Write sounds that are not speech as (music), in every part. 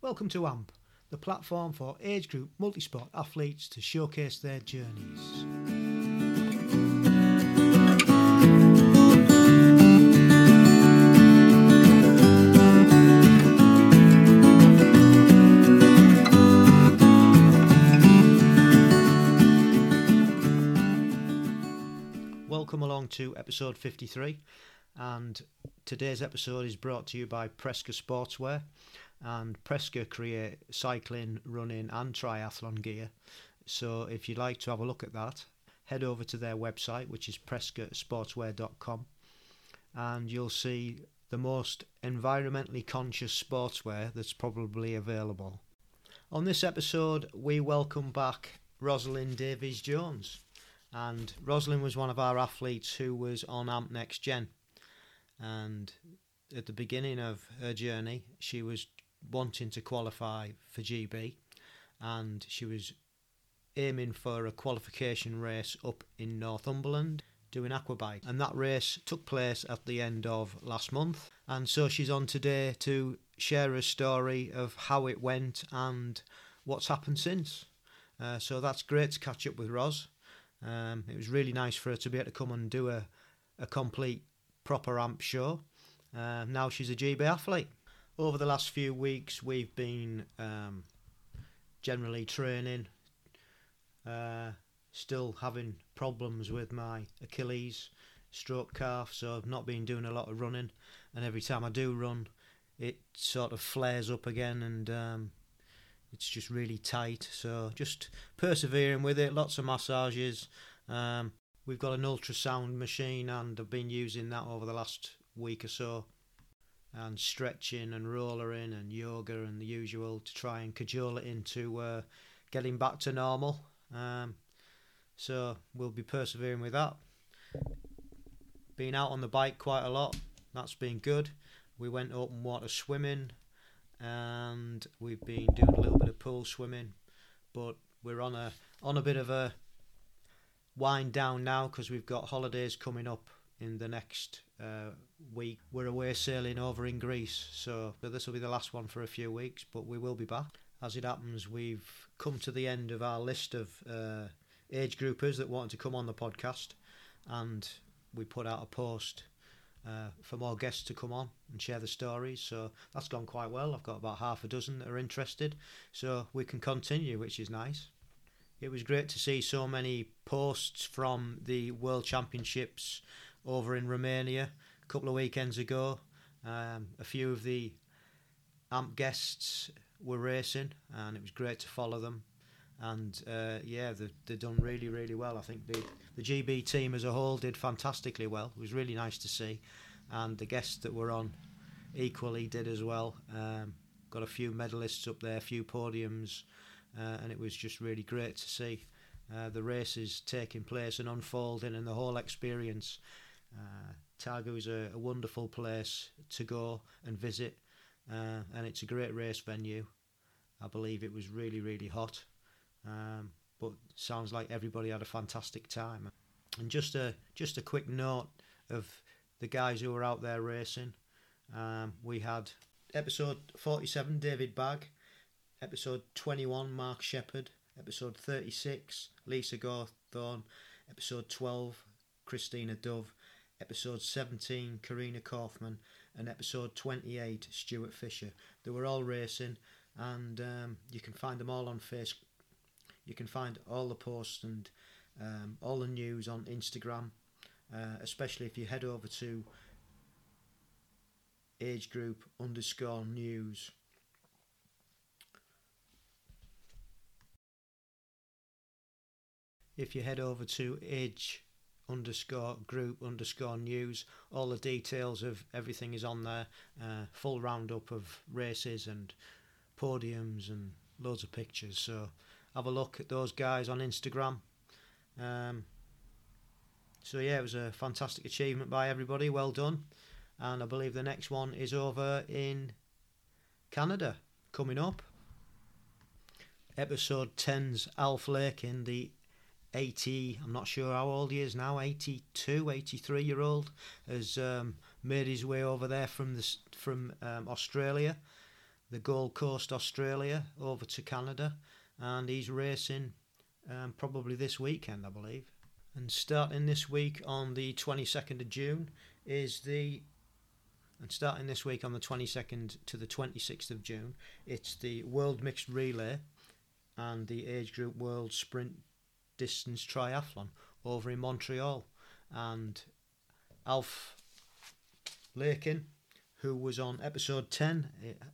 Welcome to AMP, the platform for age group multisport athletes to showcase their journeys. Welcome along to episode 53, and today's episode is brought to you by Presca Sportswear. And Presca create cycling, running, and triathlon gear. So if you'd like to have a look at that, head over to their website, which is prescasportswear.com, and you'll see the most environmentally conscious sportswear that's probably available. On this episode, we welcome back Rosalind Davies Jones. And Rosalind was one of our athletes who was on AMP Next Gen. And at the beginning of her journey, she was wanting to qualify for GB and she was aiming for a qualification race up in Northumberland doing aquabike and that race took place at the end of last month and so she's on today to share a story of how it went and what's happened since uh, so that's great to catch up with Ros um, it was really nice for her to be able to come and do a, a complete proper amp show. Uh, now she's a GB athlete. Over the last few weeks, we've been um, generally training, uh, still having problems with my Achilles, stroke calf, so I've not been doing a lot of running. And every time I do run, it sort of flares up again and um, it's just really tight. So just persevering with it. Lots of massages. Um, we've got an ultrasound machine, and I've been using that over the last week or so. And stretching and rollering and yoga and the usual to try and cajole it into uh, getting back to normal. Um, so we'll be persevering with that. Been out on the bike quite a lot. That's been good. We went open water swimming and we've been doing a little bit of pool swimming, but we're on a on a bit of a wind down now because we've got holidays coming up in the next uh. we were away sailing over in Greece, so this will be the last one for a few weeks, but we will be back. As it happens, we've come to the end of our list of uh, age groupers that wanted to come on the podcast, and we put out a post uh, for more guests to come on and share the stories. So that's gone quite well. I've got about half a dozen that are interested, so we can continue, which is nice. It was great to see so many posts from the World Championships over in Romania a couple of weekends ago. Um, a few of the AMP guests were racing, and it was great to follow them. And uh, yeah, they've, they've done really, really well. I think the the GB team as a whole did fantastically well. It was really nice to see, and the guests that were on equally did as well. Um, got a few medalists up there, a few podiums, uh, and it was just really great to see uh, the races taking place and unfolding, and the whole experience. Uh, Targu is a, a, wonderful place to go and visit, uh, and it's a great race venue. I believe it was really, really hot. Um, but sounds like everybody had a fantastic time. And just a just a quick note of the guys who were out there racing. Um, we had episode 47 David Bagg, episode 21 Mark Shepherd, episode 36 Lisa Gawthorne, episode 12 Christina Dove, episode 17 Karina Kaufman, and episode 28 Stuart Fisher. They were all racing, and um, you can find them all on Facebook you can find all the posts and um, all the news on Instagram, uh, especially if you head over to age group underscore news. If you head over to age underscore group underscore news, all the details of everything is on there. Uh, full roundup of races and podiums and loads of pictures. So have a look at those guys on Instagram. Um, so yeah, it was a fantastic achievement by everybody. Well done. And I believe the next one is over in Canada coming up. Episode 10's Alf Lake in the 80, I'm not sure how old he is now, 82, 83 year old, has um, made his way over there from the, from um, Australia. the Gold Coast, Australia, over to Canada, and he's racing um, probably this weekend, I believe. And starting this week on the 22nd of June is the and starting this week on the 22nd to the 26th of June, it's the World Mixed Relay and the Age Group World Sprint Distance Triathlon over in Montreal. And Alf Lakin, who was on episode 10,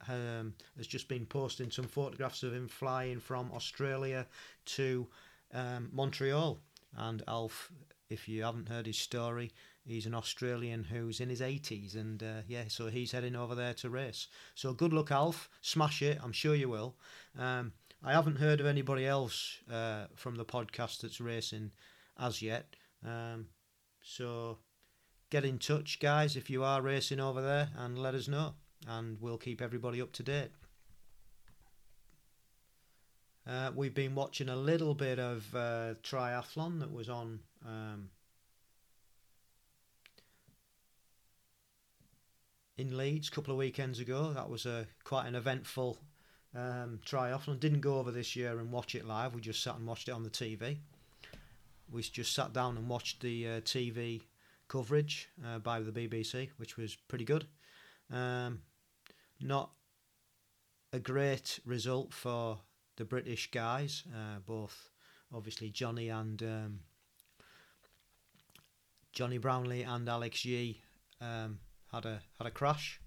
um, has just been posting some photographs of him flying from Australia to um, Montreal. And Alf, if you haven't heard his story, he's an Australian who's in his 80s, and uh, yeah, so he's heading over there to race. So good luck, Alf. Smash it. I'm sure you will. Um, I haven't heard of anybody else uh, from the podcast that's racing as yet. Um, so get in touch, guys, if you are racing over there, and let us know, and we'll keep everybody up to date. Uh, we've been watching a little bit of uh, triathlon that was on um, in Leeds a couple of weekends ago. That was a quite an eventful um, triathlon. Didn't go over this year and watch it live. We just sat and watched it on the TV. We just sat down and watched the uh, TV coverage uh, by the BBC, which was pretty good. Um, not a great result for the British guys, uh, both obviously Jonny and um, Jonny Brownlee and Alex Yee um, had a had a crash,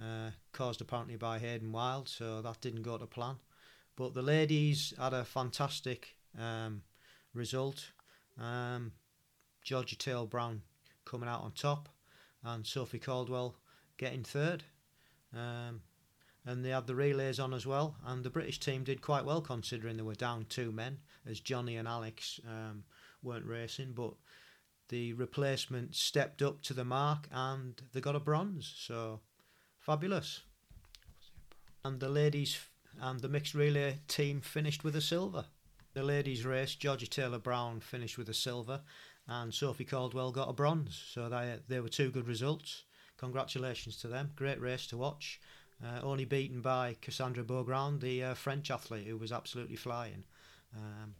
uh, caused apparently by Hayden Wilde, so that didn't go to plan. But the ladies had a fantastic um, result. Um, Georgia Taylor Brown coming out on top, and Sophie Coldwell getting third. Um, and they had the relays on as well. And the British team did quite well considering they were down two men, as Jonny and Alex um, weren't racing. But the replacement stepped up to the mark and they got a bronze. So fabulous. And the ladies and the mixed relay team finished with a silver. The ladies' race, Georgie Taylor Brown finished with a silver, and Sophie Coldwell got a bronze. So they they were two good results. Congratulations to them. Great race to watch. Uh, only beaten by Cassandra Beaugrand, the uh, French athlete who was absolutely flying. Um,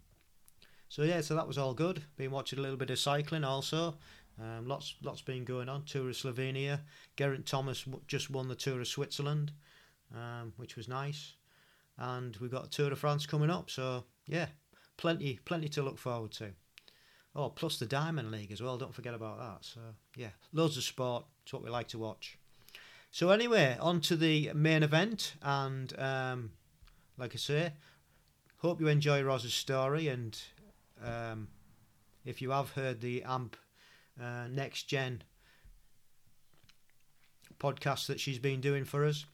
so yeah, so that was all good. Been watching a little bit of cycling also. Um, lots, lots been going on. Tour of Slovenia. Geraint Thomas just won the Tour of Switzerland, um, which was nice. And we've got a Tour de France coming up. So yeah, plenty, plenty to look forward to. Oh, plus the Diamond League as well. Don't forget about that. So yeah, loads of sport. It's what we like to watch. So anyway, on to the main event, and um, like I say, hope you enjoy Roz's story, and um, if you have heard the AMP uh, Next Gen podcast that she's been doing for us,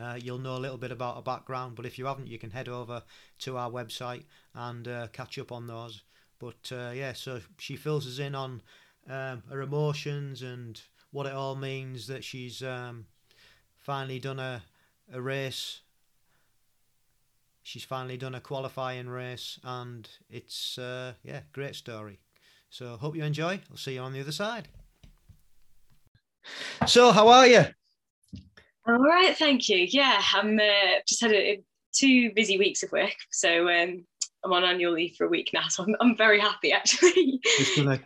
uh, you'll know a little bit about her background. But if you haven't, you can head over to our website and uh, catch up on those. But uh, yeah, so she fills us in on um, her emotions and what it all means that she's um, finally done a, a race. She's finally done a qualifying race, and it's uh, yeah, great story. So hope you enjoy. I'll see you on the other side. So, how are you? All right, thank you. Yeah, I'm uh, just had a, two busy weeks of work, so um, I'm on annual leave for a week now. (laughs) So I'm, I'm very happy actually. just gonna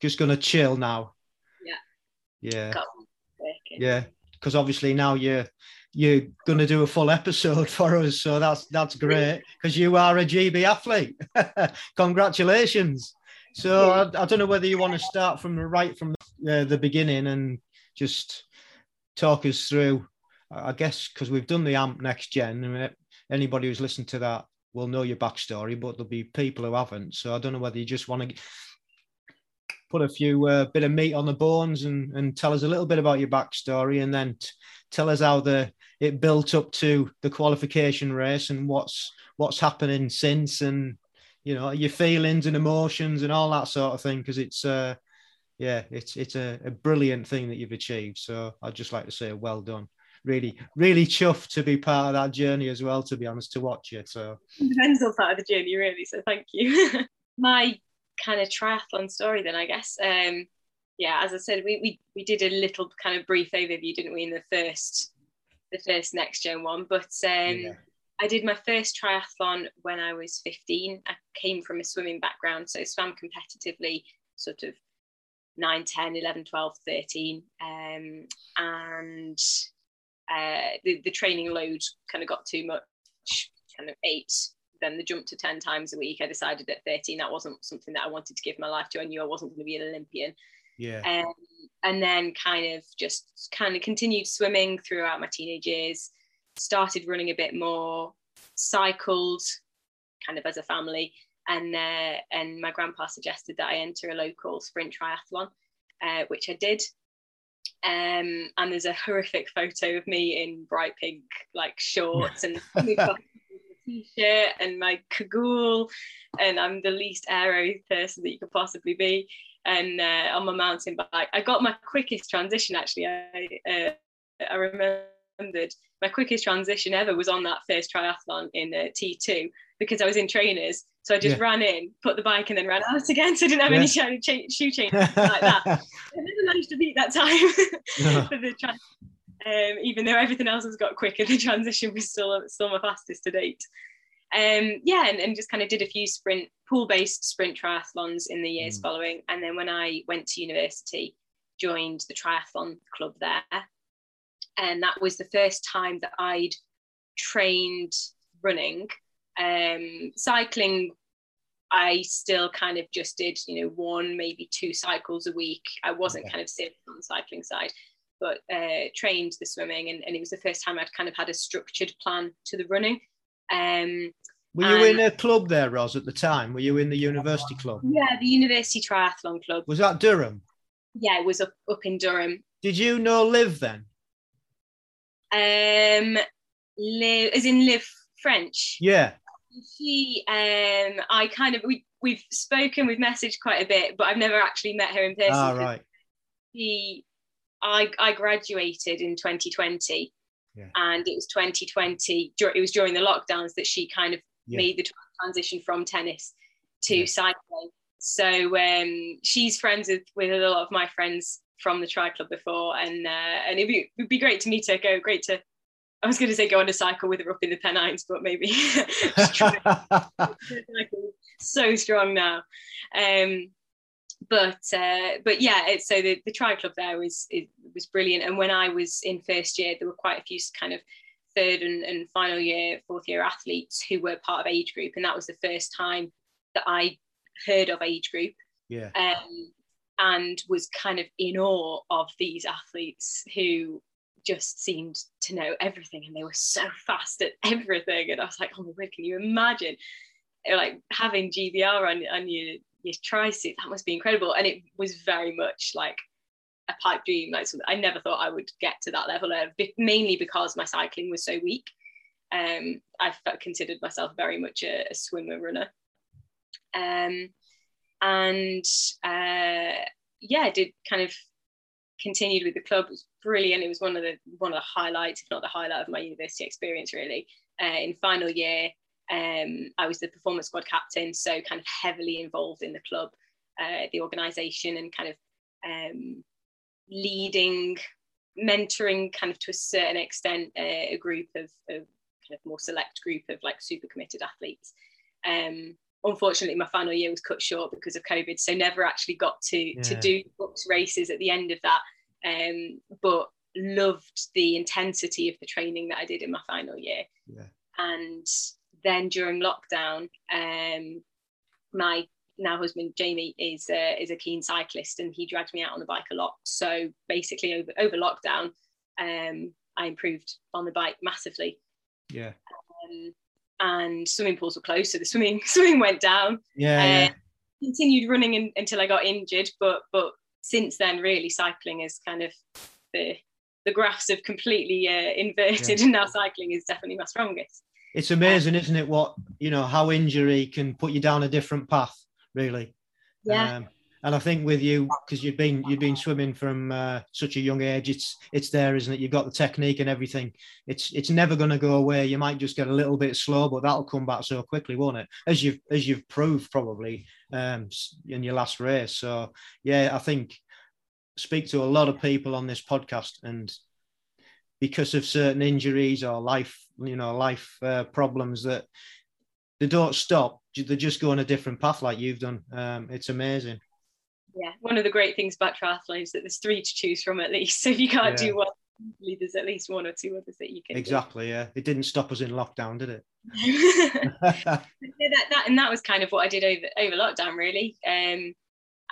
just gonna chill now. Yeah. Yeah. Yeah, because obviously now you're you're to do a full episode (laughs) for us, so that's that's great because you are a GB athlete. (laughs) Congratulations. So I, I, don't know whether you want to start from the right from the, uh, the beginning and just talk us through. I guess because we've done the AMP next gen, anybody who's listened to that will know your backstory, but there'll be people who haven't. So I don't know whether you just want to put a few uh, bit of meat on the bones and, and tell us a little bit about your backstory and then t- tell us how the it built up to the qualification race and what's what's happening since and you know your feelings and emotions and all that sort of thing because it's uh yeah it's it's a, a brilliant thing that you've achieved so i'd just like to say well done really really chuffed to be part of that journey as well to be honest to watch it so depends on part of the journey really so thank you (laughs) my kind of triathlon story then I guess. Um, yeah, as I said, we, we we did a little kind of brief overview, didn't we, in the first the first next gen one. But um, yeah. I did my first triathlon when I was 15. I came from a swimming background, so swam competitively, sort of 9, 10, 11, 12, 13. Um, and uh, the, the training load kind of got too much, kind of eight. Then the jump to 10 times a week. I decided at 13 that wasn't something that I wanted to give my life to. I knew I wasn't going to be an Olympian. Yeah. Um, and then kind of just kind of continued swimming throughout my teenage years, started running a bit more, cycled kind of as a family. And, uh, and my grandpa suggested that I enter a local sprint triathlon, uh, which I did. Um, and there's a horrific photo of me in bright pink like shorts and (laughs) t-shirt and my cagoule and I'm the least aero person that you could possibly be and uh, on my mountain bike. I got my quickest transition actually. I uh, I remembered my quickest transition ever was on that first triathlon in uh, T2 because I was in trainers. So I just yeah. ran in, put the bike, and then ran out again. (laughs) So I didn't have any shoe, shoe changes like that. (laughs) I never managed to beat that time (laughs) for the tra- um, even though everything else has got quicker, the transition was still still my fastest to date um, yeah, and, and just kind of did a few sprint pool-based sprint triathlons in the years mm. following. And then when I went to university, joined the triathlon club there, and that was the first time that I'd trained running. Um, cycling, I still kind of just did, you know, one maybe two cycles a week. I wasn't okay. kind of serious on the cycling side, but uh, trained the swimming, and, and it was the first time I'd kind of had a structured plan to the running. Um, were you in a club there, Ros, at the time? Were you in the university club? Yeah, the University Triathlon Club. Was that Durham? Yeah, it was up, up in Durham. Did you know Liv then? Um, Liv, as in Liv French. Yeah. She, um, I kind of we we've spoken, we've messaged quite a bit, but I've never actually met her in person. Ah, right. She, I, I graduated in 2020, yeah. and it was 2020. It was during the lockdowns that she kind of yeah. made the transition from tennis to yeah. cycling. So um, she's friends with, with a lot of my friends from the tri club before, and uh, and it'd be, it'd be great to meet her. Go great to. I was going to say go on a cycle with her up in the Pennines, but maybe (laughs) (laughs) so strong now. Um, but uh, but yeah, it's so the, the tri club there was it was brilliant. And when I was in first year, there were quite a few kind of third and, and final year, fourth year athletes who were part of age group. And that was the first time that I heard of age group. Yeah. Um, and was kind of in awe of these athletes who just seemed to know everything and they were so fast at everything. And I was like, oh my god, can you imagine? Like having GBR on, on your, your tri suit, that must be incredible. And it was very much like a pipe dream. Like I never thought I would get to that level of mainly because my cycling was so weak. Um, I considered myself very much a, a swimmer runner. Um, and uh, yeah, did kind of continued with the club. It was brilliant. It was one of the one of the highlights, if not the highlight of my university experience, really. Uh, in final year, um, I was the performance squad captain, so kind of heavily involved in the club, uh, the organisation, and kind of um, leading, mentoring kind of to a certain extent uh, a group of, of, kind of more select group of like super committed athletes. Um, unfortunately, my final year was cut short because of COVID, so never actually got to yeah. to do BUCS races at the end of that. Um, but loved the intensity of the training that I did in my final year. Yeah. And then during lockdown, um, my now husband Jamie is uh, is a keen cyclist and he dragged me out on the bike a lot. So basically over over lockdown, um, I improved on the bike massively. Yeah. Um, and swimming pools were closed, so the swimming (laughs) swimming went down. Yeah. Uh, yeah. Continued running in, until I got injured, but but since then, really cycling is kind of the the graphs have completely uh, inverted, yeah. (laughs) and now cycling is definitely my strongest. It's amazing, isn't it? What you know, how injury can put you down a different path really. Yeah. Um, and I think with you, because you've been you've been swimming from uh, such a young age, it's it's there, isn't it? You've got the technique and everything. It's it's never going to go away. You might just get a little bit slow, but that'll come back so quickly, won't it? As you've as you've proved probably um, in your last race. So yeah, I think speak to a lot of people on this podcast and because of certain injuries or life, you know, life uh, problems that they don't stop. They just go on a different path like you've done. Um, it's amazing. Yeah, one of the great things about triathlon is that there's three to choose from at least. (laughs) So if you can't yeah. do one, there's at least one or two others that you can. Exactly. Do. Yeah, it didn't stop us in lockdown, did it? (laughs) (laughs) yeah, that, that and that was kind of what I did over over lockdown, really. Um,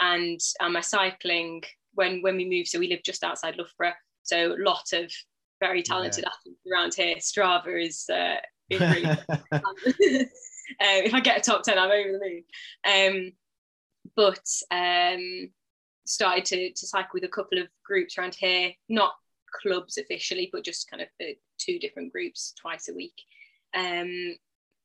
and and my cycling when when we moved, so we lived just outside Loughborough, so a lot of very talented yeah. athletes around here. Strava is, uh, is really um, if I get a top 10, I'm over the moon. Um, but um, started to, to cycle with a couple of groups around here, not clubs officially, but just kind of two different groups twice a week. Um,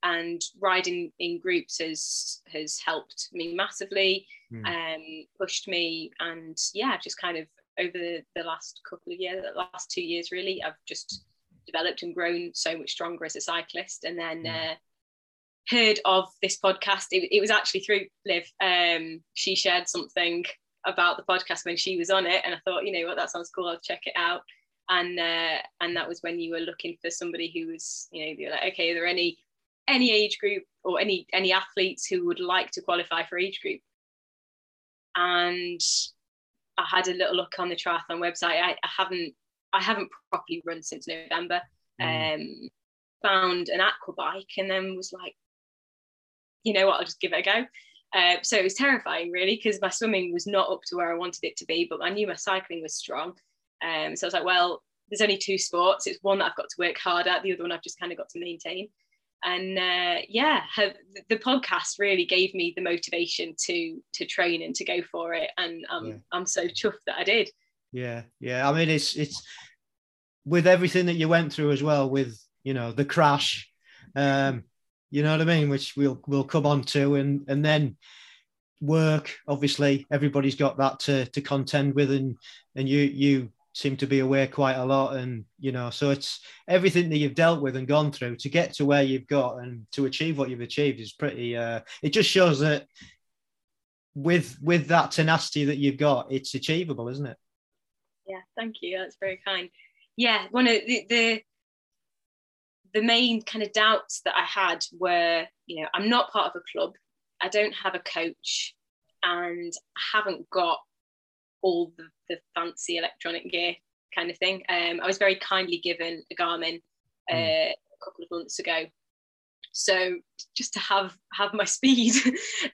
and riding in groups has has helped me massively, mm. um, pushed me, and yeah, just kind of over the, the last couple of years, the last two years really, I've just developed and grown so much stronger as a cyclist. And then mm. uh, heard of this podcast. It, it was actually through Liv. Um, she shared something about the podcast when she was on it, and I thought, you know what, that sounds cool. I'll check it out. And uh, and that was when you were looking for somebody who was, you know, you're like, okay, are there any any age group or any any athletes who would like to qualify for age group? And I had a little look on the triathlon website. I, I haven't I haven't properly run since November. Mm. Um, found an aqua bike and then was like, you know what, I'll just give it a go. Uh, so it was terrifying, really, because my swimming was not up to where I wanted it to be, but I knew my cycling was strong. Um, so I was like, well, there's only two sports. It's one that I've got to work hard at, the other one I've just kind of got to maintain and uh, yeah have, the podcast really gave me the motivation to to train and to go for it and um, yeah. i'm so chuffed that i did yeah yeah i mean it's it's with everything that you went through as well with you know the crash um you know what i mean? Which we'll we'll come on to and and then work obviously everybody's got that to to contend with and and you you seem to be aware quite a lot and you know so it's everything that you've dealt with and gone through to get to where you've got and to achieve what you've achieved is pretty uh it just shows that with with that tenacity that you've got it's achievable isn't it? Yeah thank you. That's very kind. Yeah one of the, the the main kind of doubts that i had were you know i'm not part of a club i don't have a coach and i haven't got all the, the fancy electronic gear kind of thing. Um, I was very kindly given a Garmin uh, mm. a couple of months ago, so just to have have my (laughs) speed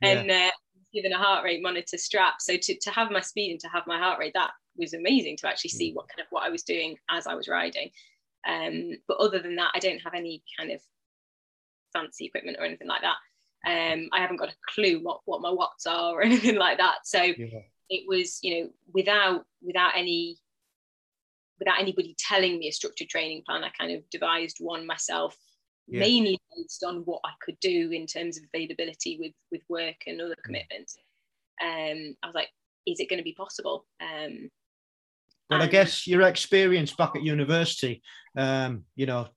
and yeah. uh, given a heart rate monitor strap. So to, to have my speed and to have my heart rate, that was amazing to actually see mm. what kind of what I was doing as I was riding. Um, but other than that, I don't have any kind of fancy equipment or anything like that. Um, I haven't got a clue what, what my watts are or (laughs) anything like that. So yeah it was you know without without any without anybody telling me a structured training plan i kind of devised one myself yeah. mainly based on what i could do in terms of availability with with work and other mm. commitments um i was like is it going to be possible um well i guess your experience back at university um you know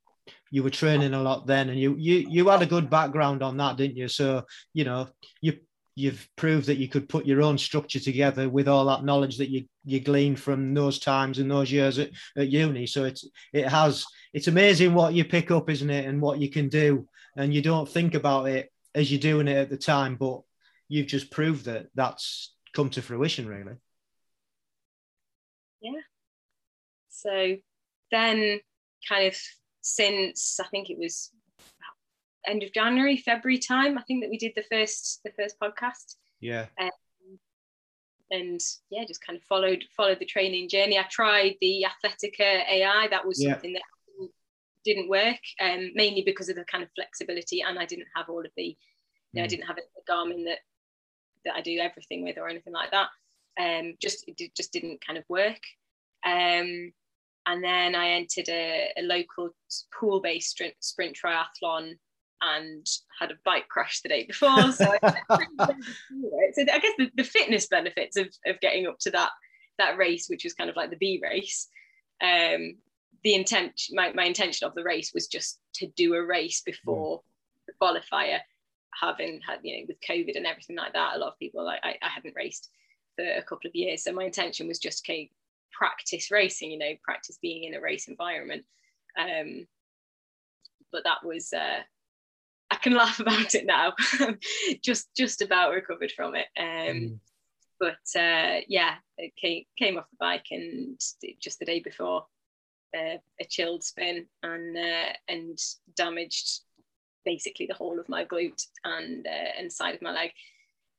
you were training a lot then and you you you had a good background on that didn't you so you know you you've proved that you could put your own structure together with all that knowledge that you you gleaned from those times and those years at, at uni. So it's it has it's amazing what you pick up, isn't it, and what you can do, and you don't think about it as you're doing it at the time, but you've just proved that that's come to fruition, really. Yeah. So then, kind of since I think it was end of January, February time. I think that we did the first the first podcast. Yeah. Um, and yeah, just kind of followed followed the training journey. I tried the Athletica AI. That was yeah. something that didn't work, um, mainly because of the kind of flexibility, and I didn't have all of the, you know, I mm. didn't have a, Garmin that that I do everything with or anything like that. Um, just it just didn't kind of work. Um, and then I entered a, a local pool-based sprint, sprint triathlon and had a bike crash the day before. So I, (laughs) I guess the, the, fitness benefits of, of getting up to that that race, which was kind of like the B race. Um, the intent, my, my intention of the race was just to do a race before the qualifier. Having had, you know, with COVID and everything like that, a lot of people I, I hadn't raced for a couple of years. So my intention was just okay, practice racing, you know, practice being in a race environment. Um, but that was uh, I can (laughs) laugh about it now. (laughs) just just about recovered from it. Um, mm. But uh, yeah, it came came off the bike and just the day before, uh, a chilled spin and uh, and damaged basically the whole of my glute and uh, and side of my leg,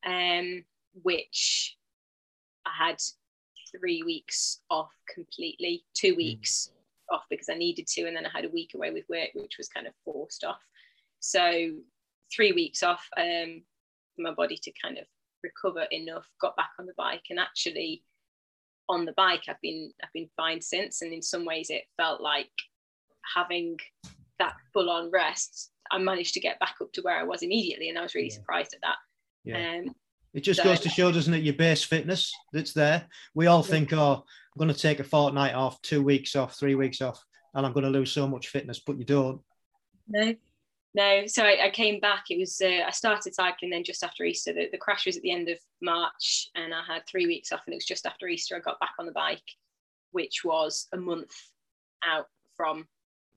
um, which I had three weeks off completely, two mm. weeks mm. off because I needed to, and then I had a week away with work, which was kind of forced off. So three weeks off um, for my body to kind of recover enough, got back on the bike, and actually on the bike I've been I've been fine since. And in some ways, it felt like having that full on rest. I managed to get back up to where I was immediately, and I was really yeah. surprised at that. Yeah. Um, it just goes to show, doesn't it, your base fitness that's there. We all think, oh, I'm going to take a fortnight off, two weeks off, three weeks off, and I'm going to lose so much fitness, but you don't. No, no, so I, I came back. It was uh, I started cycling then just after Easter. The, the crash was at the end of March, and I had three weeks off, and it was just after Easter I got back on the bike, which was a month out from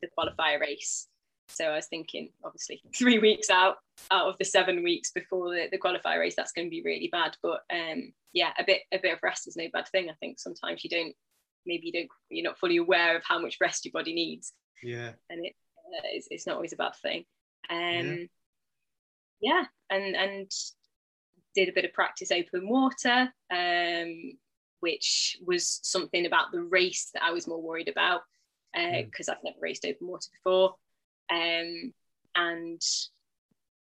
the qualifier race. So I was thinking, obviously, (laughs) three weeks out out of the seven weeks before the, the qualifier race, that's going to be really bad. But um, yeah, a bit a bit of rest is no bad thing. I think sometimes you don't, maybe you don't, you're not fully aware of how much rest your body needs. Yeah, and it uh, it's, it's not always a bad thing. Um, yeah. yeah, and and did a bit of practice open water, um, which was something about the race that I was more worried about because uh, mm. I've never raced open water before, um, and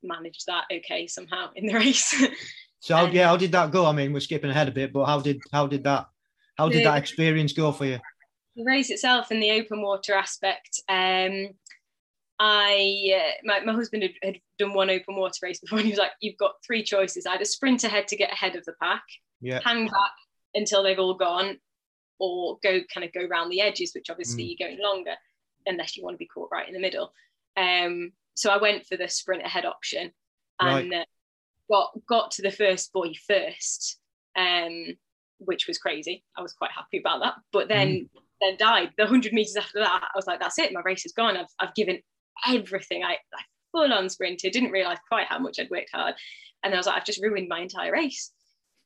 managed that okay somehow in the (laughs) race. so how, yeah, how did that go? I mean, we're skipping ahead a bit, but how did how did that how did that experience go for you? The race itself and the open water aspect. Um, I uh, my, my husband had, had, done one open water race before and he was like, You've got three choices. Either sprint ahead to get ahead of the pack, yeah. hang back until they've all gone, or go kind of go around the edges, which obviously mm. you're going longer, unless you want to be caught right in the middle. Um, so I went for the sprint ahead option and right. uh, got got to the first buoy first, um, which was crazy. I was quite happy about that. But then mm. then died. The hundred meters after that, I was like, that's it. My race is gone. I've I've given everything. I, I full on sprinted, didn't realize quite how much I'd worked hard. And I was like, I've just ruined my entire race.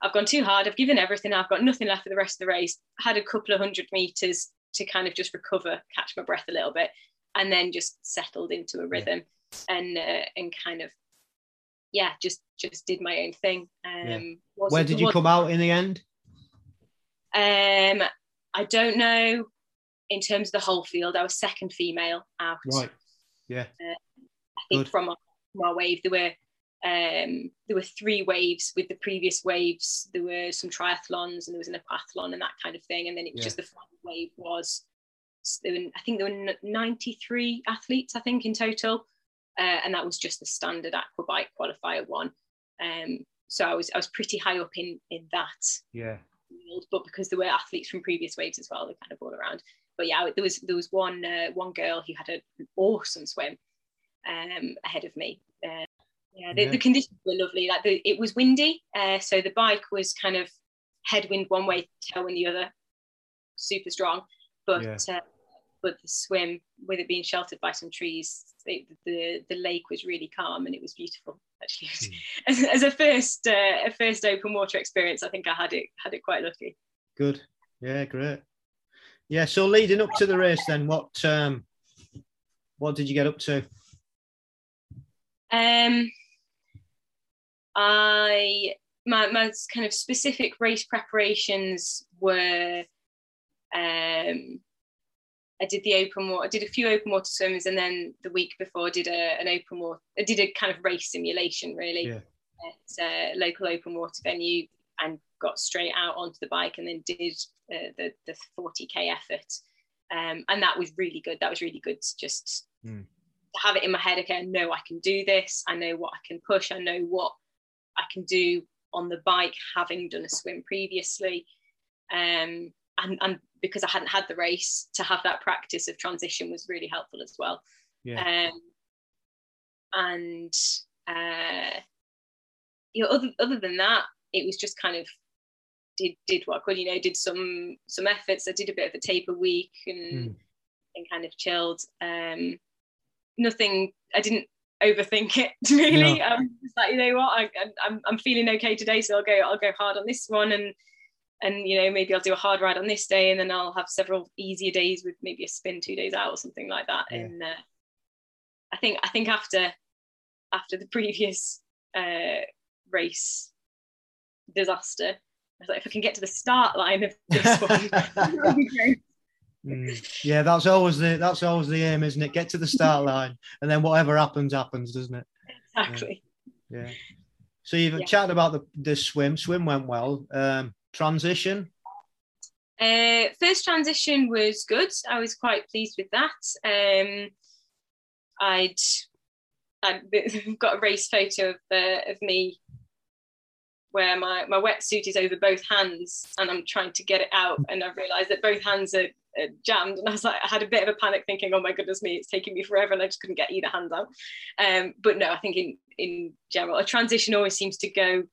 I've gone too hard. I've given everything. I've got nothing left for the rest of the race. Had a couple of hundred meters to kind of just recover, catch my breath a little bit, and then just settled into a rhythm yeah. and uh, and kind of yeah, just just did my own thing. Um, yeah. Where did you come out in the end? Um, I don't know. In terms of the whole field, I was second female out. Right. Yeah. Uh, I think Good. from our, from our wave, there were um, there were three waves with the previous waves. There were some triathlons and there was an aquathlon and that kind of thing. And then it was yeah. just the final wave was, were, I think there were 93 athletes, I think, in total. Uh, and that was just the standard aquabike qualifier one. Um, so I was I was pretty high up in in that. Yeah. Field, but because there were athletes from previous waves as well, they kind of all around but yeah, there was there was one uh, one girl who had an awesome swim um, ahead of me. Yeah, the, yeah, the, conditions were lovely. Like the, it was windy, uh, so the bike was kind of headwind one way, tailwind the other, super strong. But yeah. uh, but the swim, with it being sheltered by some trees, it, the the lake was really calm and it was beautiful. Actually, (laughs) mm. as, as, a first uh, a first open water experience, I think I had it had it quite lucky. Good, yeah, great. Yeah. So leading up to the race, then what um, what did you get up to? Um, I my my kind of specific race preparations were um, I did the open water. I did a few open water swims, and then the week before, I did a, an open water. I did a kind of race simulation, really, yeah. at a local open water venue, and got straight out onto the bike, and then did uh, the the 40k effort, um, and that was really good. That was really good to just mm. have it in my head. Okay, I know I can do this. I know what I can push. I know what I can do on the bike, having done a swim previously, um, and and because I hadn't had the race, to have that practice of transition was really helpful as well. Yeah. Um, and uh, you know, other other than that, it was just kind of did did what I could, you know, did some some efforts. I did a bit of a taper week and mm. and kind of chilled. Um, nothing. I didn't overthink it (laughs) really. Um, like you know what, I, I'm I'm feeling okay today, so I'll go I'll go hard on this one and and you know maybe I'll do a hard ride on this day and then I'll have several easier days with maybe a spin two days out or something like that. Yeah. And uh, I think I think after after the (laughs) previous uh, race disaster, I was like, if I can get to the start line of this one, (laughs) mm. Yeah, that's always the that's always the aim, isn't it? Get to the start line, and then whatever happens, happens, doesn't it? Exactly. Yeah. yeah. So you've yeah. chatted about the the swim. Swim went well. Um, transition. Uh, first transition was good. I was quite pleased with that. Um, I'd I've (laughs) got a race photo of, uh, of me where my, my wetsuit is over both hands and I'm trying to get it out and I've realised that both hands are, are, jammed and I was like I had a bit of a panic thinking oh my goodness me it's taking me forever and I just couldn't get either hand out um, but no I think in in general a transition always seems to go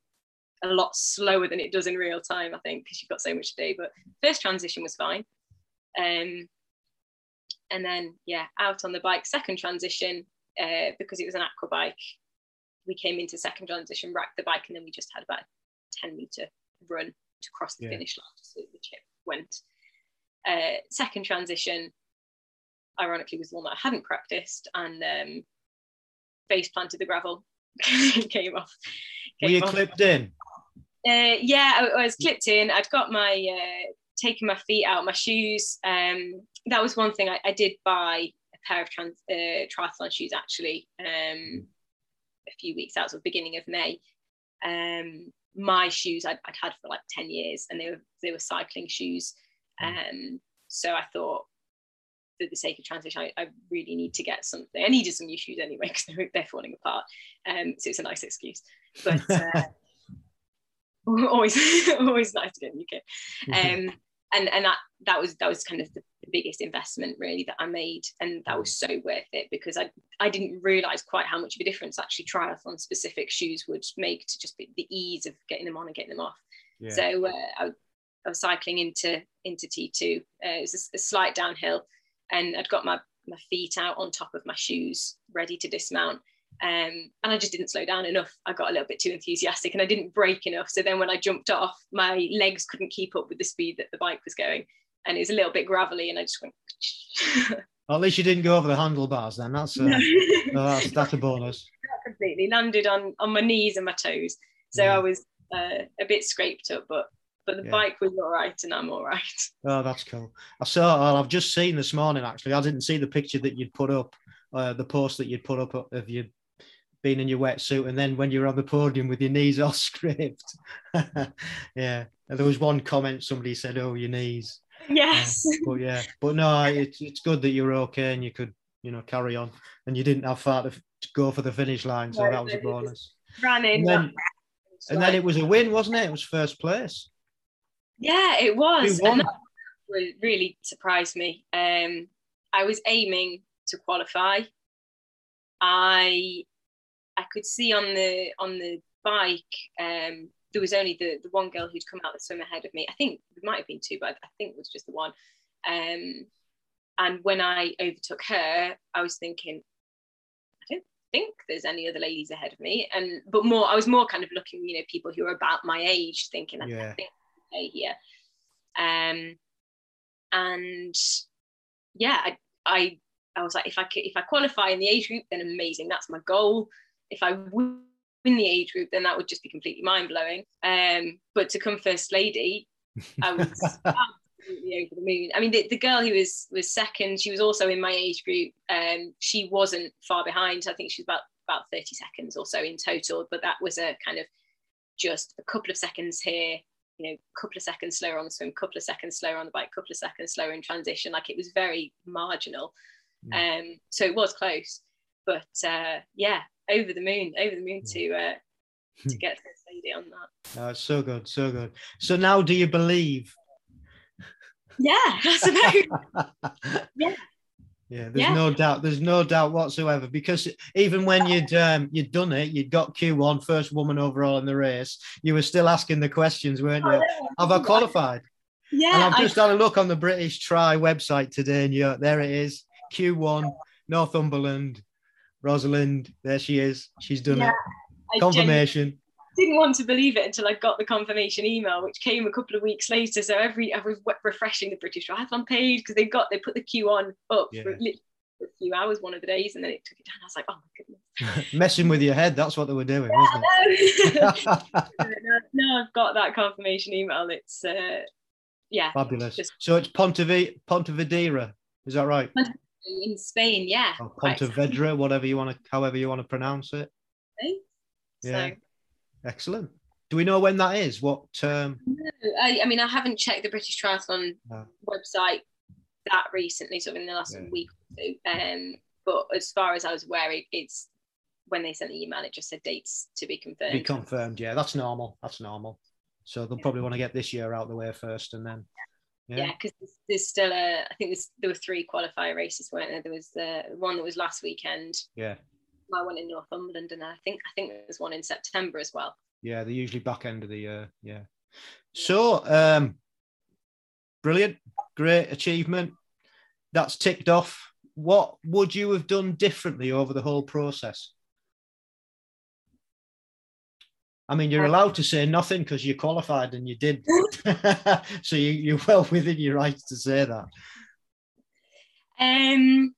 a lot slower than it does in real time I think because you've got so much to do but first transition was fine um, and then yeah out on the bike second transition uh, because it was an aqua bike we came into second transition, racked the bike, and then we just had about a 10 meter run to cross the yeah. finish line so the chip went. Uh, second transition, ironically, was the one that I hadn't practiced and um, face planted the gravel, (laughs) came off. Came Were you off. clipped in? Uh, yeah, I, I, was clipped in. I'd got my uh, taken my feet out, my shoes. Um, that was one thing I, I did buy a pair of trans, uh, triathlon shoes actually. Um, a few weeks out, so beginning of May. Um, my shoes I'd, I'd, had for like 10 years and they were they were cycling shoes. Mm. Um, so I thought for the sake of transition, I, I, really need to get something. I needed some new shoes anyway (laughs) because they're, they're, falling apart. Um, so it's a nice excuse. But (laughs) uh, (laughs) always always nice to get a new kit. Um, and and that that was that was kind of the, the, biggest investment really that I made, and that was so worth it because I I didn't realize quite how much of a difference actually triathlon specific shoes would make to just the ease of getting them on and getting them off. Yeah. So uh, I, I, was cycling into into T2. Uh, it was a, a slight downhill, and I'd got my my feet out on top of my shoes, ready to dismount. Um, and I just didn't slow down enough. I got a little bit too enthusiastic and I didn't brake enough. So then when I jumped off, my legs couldn't keep up with the speed that the bike was going. And it was a little bit gravelly and I just went. (laughs) well, at least you didn't go over the handlebars then. That's, uh, no. (laughs) no, that's, that's a bonus. completely landed on, on my knees and my toes. So yeah. I was uh, a bit scraped up, but but the yeah. bike was all right and I'm all right. (laughs) Oh, that's cool. I saw, well, I've just seen this morning actually. I didn't see the picture that you'd put up, uh, the post that you'd put up of you being in your wetsuit and then when you're on the podium with your knees (laughs) all scraped. (laughs) yeah. And there was one comment somebody said, Oh, your knees. Yes. Uh, but yeah, but no, it's it's good that you're okay and you could, you know, carry on and you didn't have far to, to go for the finish line. So no, that was a bonus. Ran in. And then, and then it was a win, wasn't it? It was first place. Yeah, it was. And that really surprised me. Um, I was aiming to qualify. I I could see on the on the bike um, there was only the, the one girl who'd come out the swim ahead of me. I think there might have been two, but I think it was just the one. Um, and when I overtook her, I was thinking, I don't think there's any other ladies ahead of me. And but more, I was more kind of looking, you know, people who are about my age, thinking, yeah. I think okay here. Um, and yeah, I, I I was like, if I could, if I qualify in the age group, then amazing. That's my goal if I win the age group, then that would just be completely mind blowing. Um, but to come first lady, I was (laughs) absolutely over the moon. I mean, the, the girl who was was second, she was also in my age group. Um, she wasn't far behind. I think she was about about 30 seconds or so in total, but that was a kind of just a couple of seconds here, you know, a couple of seconds slower on the swim, couple of seconds slower on the bike, couple of seconds slower in transition. Like it was very marginal. Mm. Um, so it was close. But uh, yeah, over the moon, over the moon to uh, to get this lady on that. Oh, so good, so good. So now, do you believe? Yeah, that's (laughs) about. yeah. Yeah, there's yeah. no doubt. There's no doubt whatsoever because even when you'd um, you'd done it, you'd got Q1, first woman overall in the race. You were still asking the questions, weren't you? Have I qualified? Yeah. And I've just I... had a look on the British Tri website today, and yeah, there it is. Q1, Northumberland, Rosalind. There she is. She's done yeah, it. Confirmation didn't want to believe it until I got the confirmation email, which came a couple of weeks later. So every I was refreshing the British Triathlon page because they got they put the queue on up yeah. for, a few hours one of the days, and then it took it down. I was like, oh my goodness, (laughs) messing with your head. That's what they were doing, wasn't it? no, (laughs) (laughs) no, I've got that confirmation email. It's uh, yeah, fabulous. Just... So it's Pontev- Pontevedra, is that right? In Spain, yeah. Or Pontevedra, right. whatever you want to, however you want to pronounce it. Okay. Yeah. So, Excellent. Do we know when that is? What term? No, I, I mean, I haven't checked the British Triathlon no. website that recently, sort of in the last yeah. week or two. Um, but as far as I was aware, it, it's when they sent the email, it just said dates to be confirmed. Be confirmed, yeah. That's normal. That's normal. So they'll yeah. probably want to get this year out of the way first, and then. Yeah, because yeah, there's still a. I think there were three qualifier races, weren't there? There was the one that was last weekend. Yeah my one in Northumberland, and I think I think there's one in September as well. Yeah, they're usually back end of the year. Yeah. So, um, brilliant, great achievement. That's ticked off. What would you have done differently over the whole process? I mean, you're allowed to say nothing because you qualified and you did. (laughs) so you, you're well within your rights to say that. Um,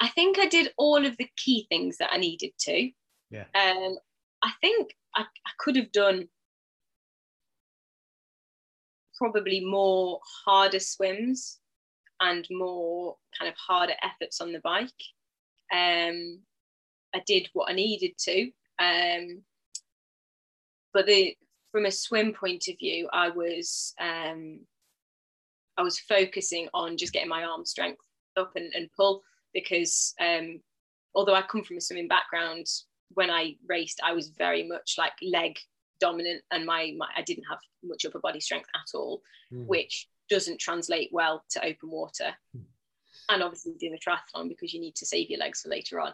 I think I did all of the key things that I needed to. Yeah. Um, I think I, I could have done probably more harder swims and more kind of harder efforts on the bike. Um, I did what I needed to. Um, but the from a swim point of view, I was um, I was focusing on just getting my arm strength up and, and pull because um, although I come from a swimming background, when I raced, I was very much like leg dominant, and my, my I didn't have much upper body strength at all, mm. which doesn't translate well to open water. Mm. And obviously doing a triathlon because you need to save your legs for later on.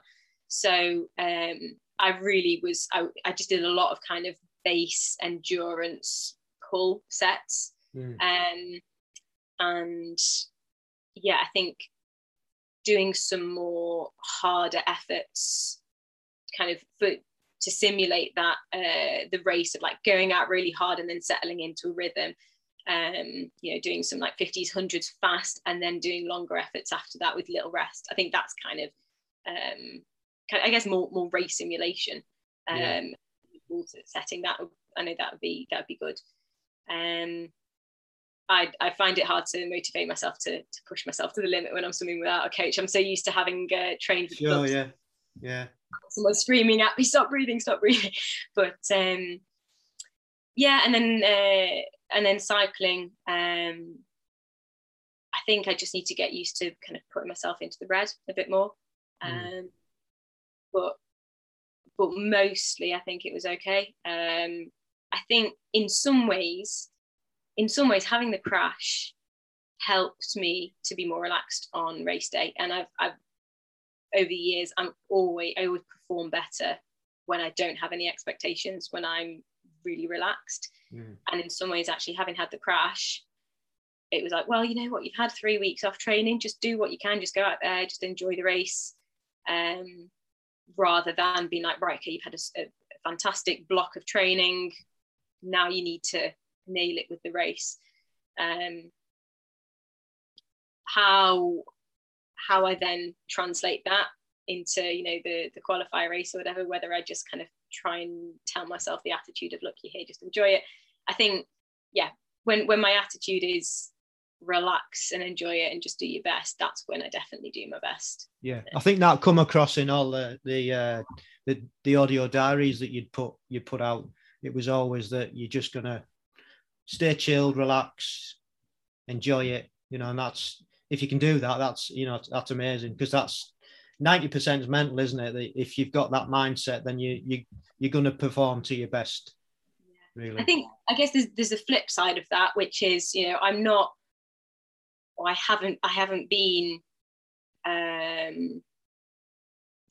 So um, I really was I, I just did a lot of kind of base endurance pull sets. Mm. Um, and yeah, I think doing some more harder efforts kind of for to simulate that uh, the race of like going out really hard and then settling into a rhythm. Um, you know doing some like 50s 100s fast and then doing longer efforts after that with little rest. I think that's kind of um, kind of, i guess more more race simulation. Um, yeah. setting that i know that would be that would be good. Um, I, I find it hard to motivate myself to, to push myself to the limit when I'm swimming without a coach. I'm so used to having uh, trained with sure, yeah, yeah. Someone screaming at me, "Stop breathing! Stop breathing!" (laughs) But um, yeah, and then uh, and then cycling. Um, I think I just need to get used to kind of putting myself into the red a bit more. Mm. Um, but but mostly, I think it was okay. Um, I think in some ways in some ways having the crash helped me to be more relaxed on race day. And I've, I've over the years I'm always I always perform better when I don't have any expectations when I'm really relaxed. Mm. and in some ways actually having had the crash it was like well you know what? You've had three weeks off training. Just do what you can. Just go out there. Just enjoy the race. Um, rather than being like right okay you've had a, a fantastic block of training. Now you need to nail it with the race. Um, how how I then translate that into you know the the qualifier race or whatever, whether I just kind of try and tell myself the attitude of look, you're here, just enjoy it. I think yeah, when when my attitude is relax and enjoy it and just do your best that's when i definitely do my best yeah i think that come across in all the the uh, the, the audio diaries that you'd put you put out it was always that you're just gonna stay chilled, relax, enjoy it. You know, and that's if you can do that, that's you know that's amazing because that's ninety percent is mental, isn't it? That if you've got that mindset, then you you you're going to perform to your best. Really, I think I guess there's there's a flip side of that, which is you know I'm not, I haven't I haven't been um,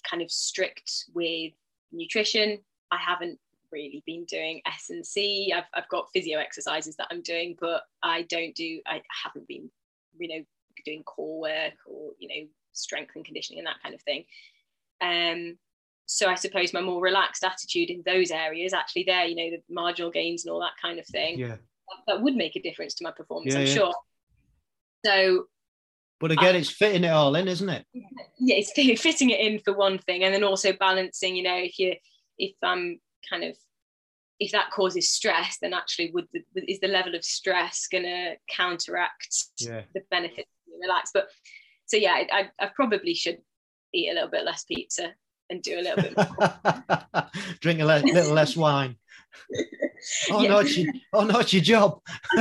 kind of strict with nutrition. I haven't really been doing S and C. I've I've got physio exercises that I'm doing, but I don't do. I haven't been, you know, doing core work or you know strength and conditioning and that kind of thing. Um, so I suppose my more relaxed attitude in those areas, actually, there, you know, the marginal gains and all that kind of thing, Yeah. that, would make a difference to my performance. Yeah, I'm yeah. sure. So But again, it's fitting it all in, isn't it? yeah, it's (laughs) fitting it in for one thing, and then also balancing. You know, if you if I'm kind of that causes stress, then actually would the, is the level of stress going to counteract Yeah. the benefits of being relaxed? But so yeah, I, I, I probably should eat a little bit less pizza and do a little bit more. (laughs) Drink a le- little less wine. (laughs) Oh Yeah. no, it's your, oh no, it's your job. (laughs)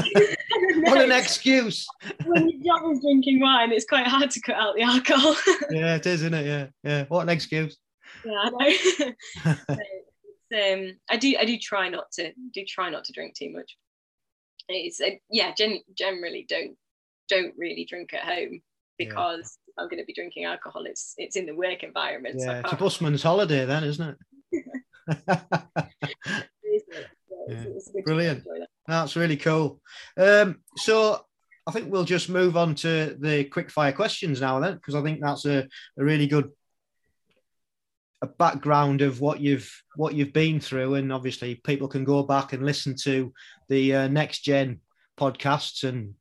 What an excuse. when your job is drinking wine, it's quite hard to cut out the alcohol. Yeah, it is, isn't it? Yeah, yeah. What an excuse. yeah, I know. So, it's, um, I do I do try not to do try not to drink too much. It's uh, yeah, gen- generally don't don't really drink at home because if I'm going to be drinking alcohol. It's it's in the work environment. so Yeah, it's a busman's holiday then, isn't it? (laughs) (laughs) So Yeah. it's Brilliant. That's really cool. Um, so I think we'll just move on to the quick fire questions now then, because I think that's a, a really good a background of what you've what you've been through, and obviously people can go back and listen to the uh, next gen podcasts and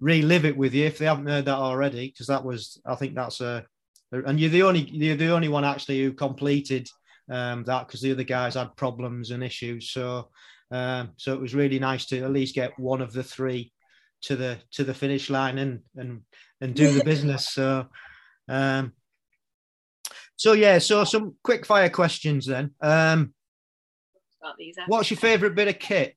relive it with you if they haven't heard that already, because that was I think that's a and you're the only you're the only one actually who completed um, that because the other guys had problems and issues. So um, so it was really nice to at least get one of the three to the to the finish line and and and do the (laughs) business. So um, so yeah, so some quick fire questions then. Um, what's your favourite bit of kit?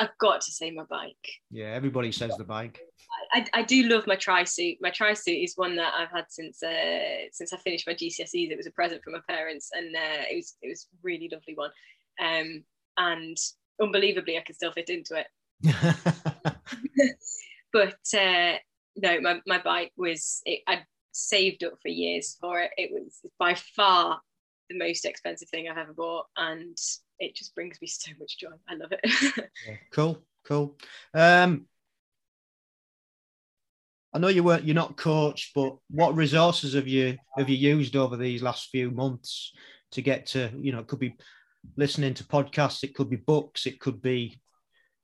I've got to say my bike. Yeah, everybody says the bike. I, I do love my tri suit. My tri suit is one that I've had since uh, since I finished my GCSEs. It was a present from my parents, and uh, it was it was really lovely one. Um, and unbelievably, I can still fit into it. (laughs) (laughs) But uh, no, my, my bike was it, I saved up for years for it. It was by far the most expensive thing I've ever bought, and it just brings me (laughs) so much joy. I love it. (laughs) Yeah, cool, cool. Um, I know you weren't you're not coached, but what resources have you have you used over these last few months to get to you know it could be listening to podcasts, it could be books, it could be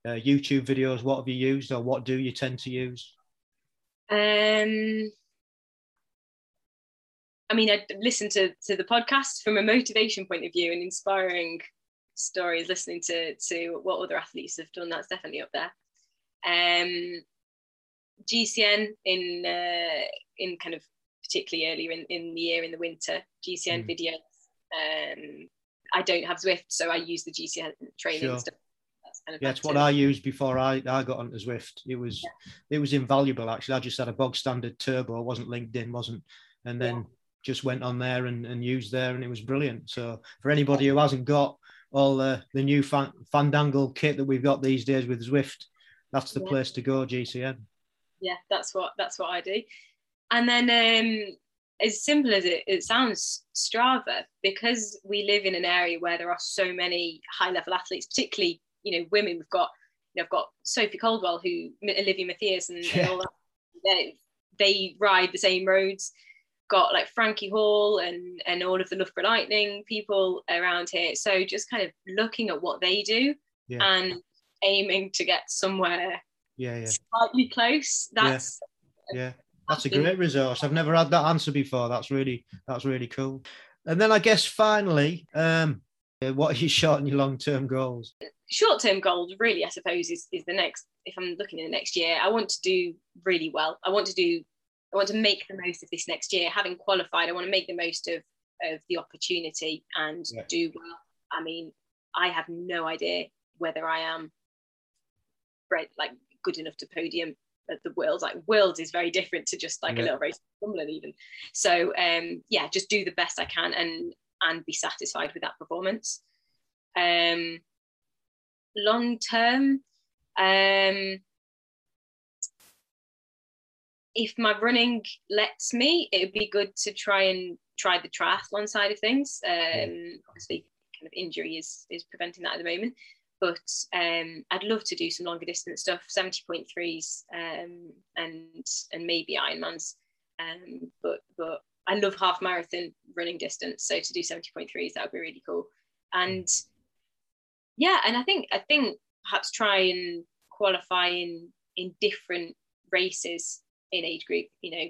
uh, YouTube videos. What have you used, or what do you tend to use? Um, I mean, I listened to to the podcast from a motivation point of view and inspiring stories. Listening to to what other athletes have done, that's definitely up there. Um, GCN in uh, in kind of particularly earlier in, in the year in the winter, GCN Mm. videos. Um, I don't have Zwift, so I use the GCN training Sure. stuff. That's kind of Yeah, it's what. I used before I, I got onto Zwift. It was it was invaluable actually. I just had a bog standard turbo, wasn't linked in, wasn't, and then Yeah. just went on there and, and used there, and it was brilliant. So for anybody who hasn't got all the the new fan, Fandangle kit that we've got these days with Zwift, that's the Yeah. place to go. GCN. yeah that's what that's what i do and then um as simple as it, it sounds strava because we live in an area where there are so many high level athletes particularly you know women we've got you know i've got Sophie Coldwell who Olivia Mathias and, and all that they, they ride the same roads got like frankie hall and and all of the loughborough lightning people around here so just kind of looking at what they do Yeah. and aiming to get somewhere Yeah, yeah, slightly close that's yeah. That's a great resource. I've never had that answer before. That's really that's really cool. And then I guess finally, um, what are your short and your long term goals? Short-term goals really i suppose is, is the next if i'm looking at the next year i want to do really well. I want to do i want to make the most of this next year. Having qualified i want to make the most of of the opportunity and Yeah. do well. I mean i have no idea whether i am bred like good enough to podium at the world like world is very different to just like Yeah. a little race in Wimbledon even. So um yeah just do the best i can and and be satisfied with that performance. Um long term um if my running lets me, it would be good to try and try the triathlon side of things. Um, obviously, kind of injury is is preventing that at the moment, but um, I'd love to do some longer distance stuff, seventy point threes, um, and and maybe Ironmans. Um, but but I love half marathon running distance, so to do seventy point threes that would be really cool. And yeah, and I think I think perhaps try and qualify in in different races in age group. You know,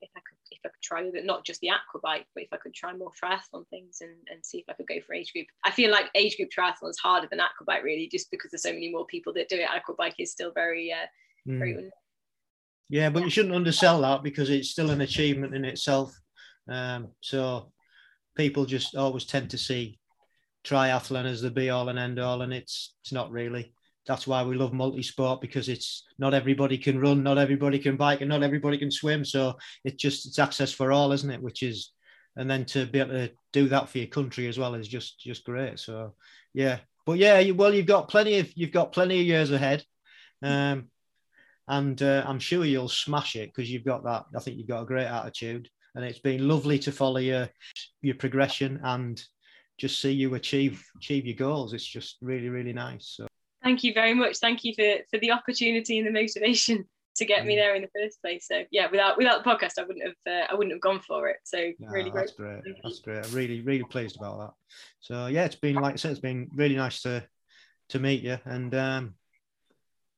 if I could if I could try with it, not just the aqua bike, but if I could try more triathlon things and, and see if I could go for age group. I feel like age group triathlon is harder than aqua bike really, just because there's so many more people that do it. Aqua bike is still very uh, mm. very yeah, but you shouldn't undersell that because it's still an achievement in itself. Um, so people just always tend to see triathlon as the be all and end all, and it's it's not really. That's why we love multi-sport because it's not everybody can run, not everybody can bike, and not everybody can swim. So it's just it's access for all, isn't it? Which is, and then to be able to do that for your country as well is just just great. So yeah, but yeah, you, well you've got plenty of you've got plenty of years ahead. Um, and uh, I'm sure you'll smash it because you've got that. I think you've got a great attitude, and it's been lovely to follow your your progression and just see you achieve achieve your goals. It's just really really nice. So thank you very much. Thank you for for the opportunity and the motivation to get me mm. there in the first place. So yeah, without without the podcast, I wouldn't have uh, I wouldn't have gone for it. So really great. That's great. That's great. I'm really really pleased about that. So yeah, it's been like I said, it's been really nice to to meet you and. um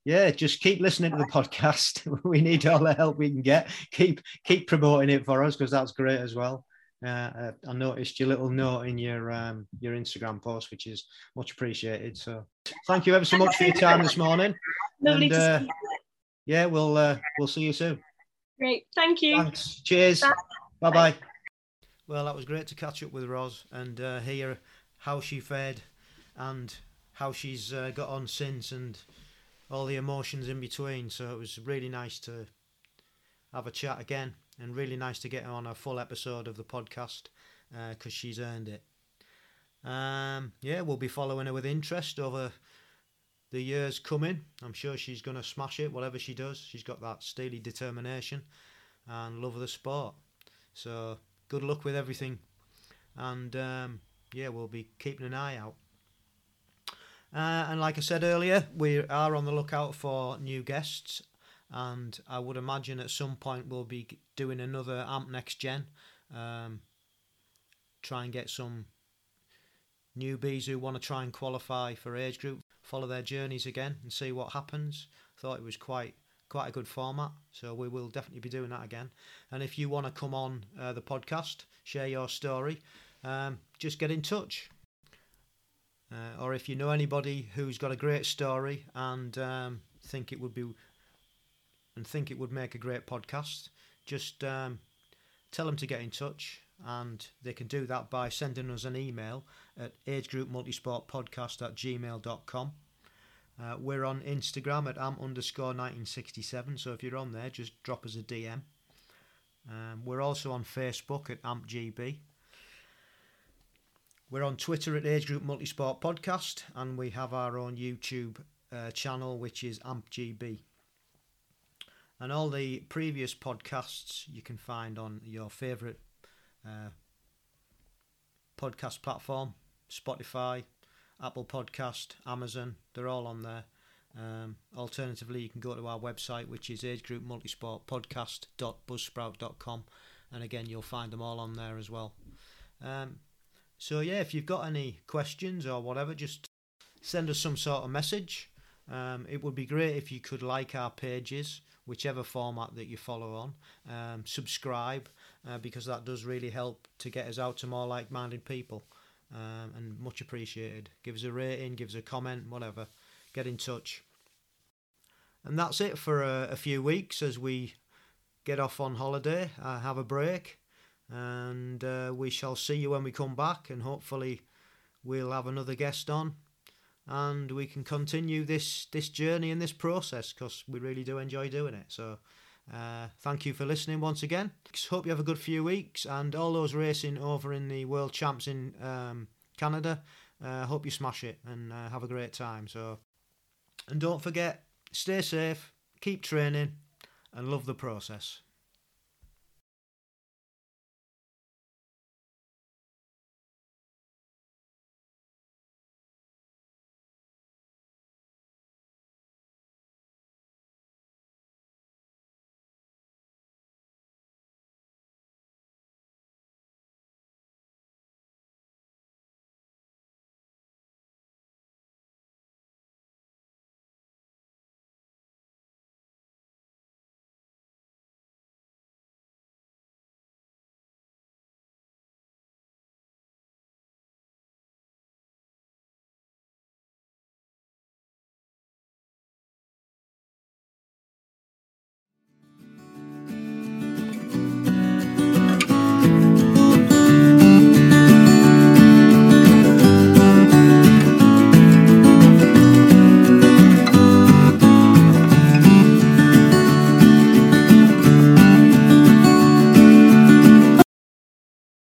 yeah, just keep listening to the podcast. (laughs) we need all the help we can get. Keep keep promoting it for us because that's great as well. Uh, uh, I noticed your little note in your um, your Instagram post, which is much appreciated. So thank you ever so much for your time this morning. Lovely and, uh, yeah, we'll uh, we'll see you soon. Great, thank you. Thanks. Cheers. Bye bye. Well, that was great to catch up with Ros and uh, hear how she fared and how she's uh, got on since and all the emotions in between. So it was really nice to have a chat again, and really nice to get her on a full episode of the podcast because uh, she's earned it. Um, yeah, we'll be following her with interest over the years coming. I'm sure she's going to smash it, whatever she does. She's got that steely determination and love of the sport. So good luck with everything, and um, yeah, we'll be keeping an eye out. Uh, and like I said earlier, we are on the lookout for new guests, and I would imagine at some point we'll be doing another AMP Next Gen. Um, try and get some newbies who want to try and qualify for age group, follow their journeys again, and see what happens. Thought it was quite quite a good format, so we will definitely be doing that again. And if you want to come on uh, the podcast, share your story, um, just get in touch. Uh, or if you know anybody who's got a great story and um, think it would be and think it would make a great podcast, just um, tell them to get in touch, and they can do that by sending us an email at agegroupmultisportpodcast at gmail.com. Uh, we're on Instagram at am underscore 1967, so if you're on there, just drop us a DM. Um, we're also on Facebook at ampgb. We're on Twitter at Age Group Multisport Podcast, and we have our own YouTube uh, channel, which is AmpGB. And all the previous podcasts you can find on your favourite uh, podcast platform Spotify, Apple Podcast, Amazon, they're all on there. Um, alternatively, you can go to our website, which is agegroupmultisportpodcast.buzzsprout.com, and again, you'll find them all on there as well. Um, so yeah, if you've got any questions or whatever, just send us some sort of message. Um, it would be great if you could like our pages, whichever format that you follow on. Um, subscribe uh, because that does really help to get us out to more like-minded people, um, and much appreciated. Give us a rating, give us a comment, whatever. Get in touch. And that's it for a, a few weeks as we get off on holiday, uh, have a break and uh, we shall see you when we come back and hopefully we'll have another guest on and we can continue this this journey and this process because we really do enjoy doing it. So uh, thank you for listening once again. Hope you have a good few weeks and all those racing over in the world champs in um, canada uh, hope you smash it and uh, have a great time. So and don't forget stay safe keep training and love the process.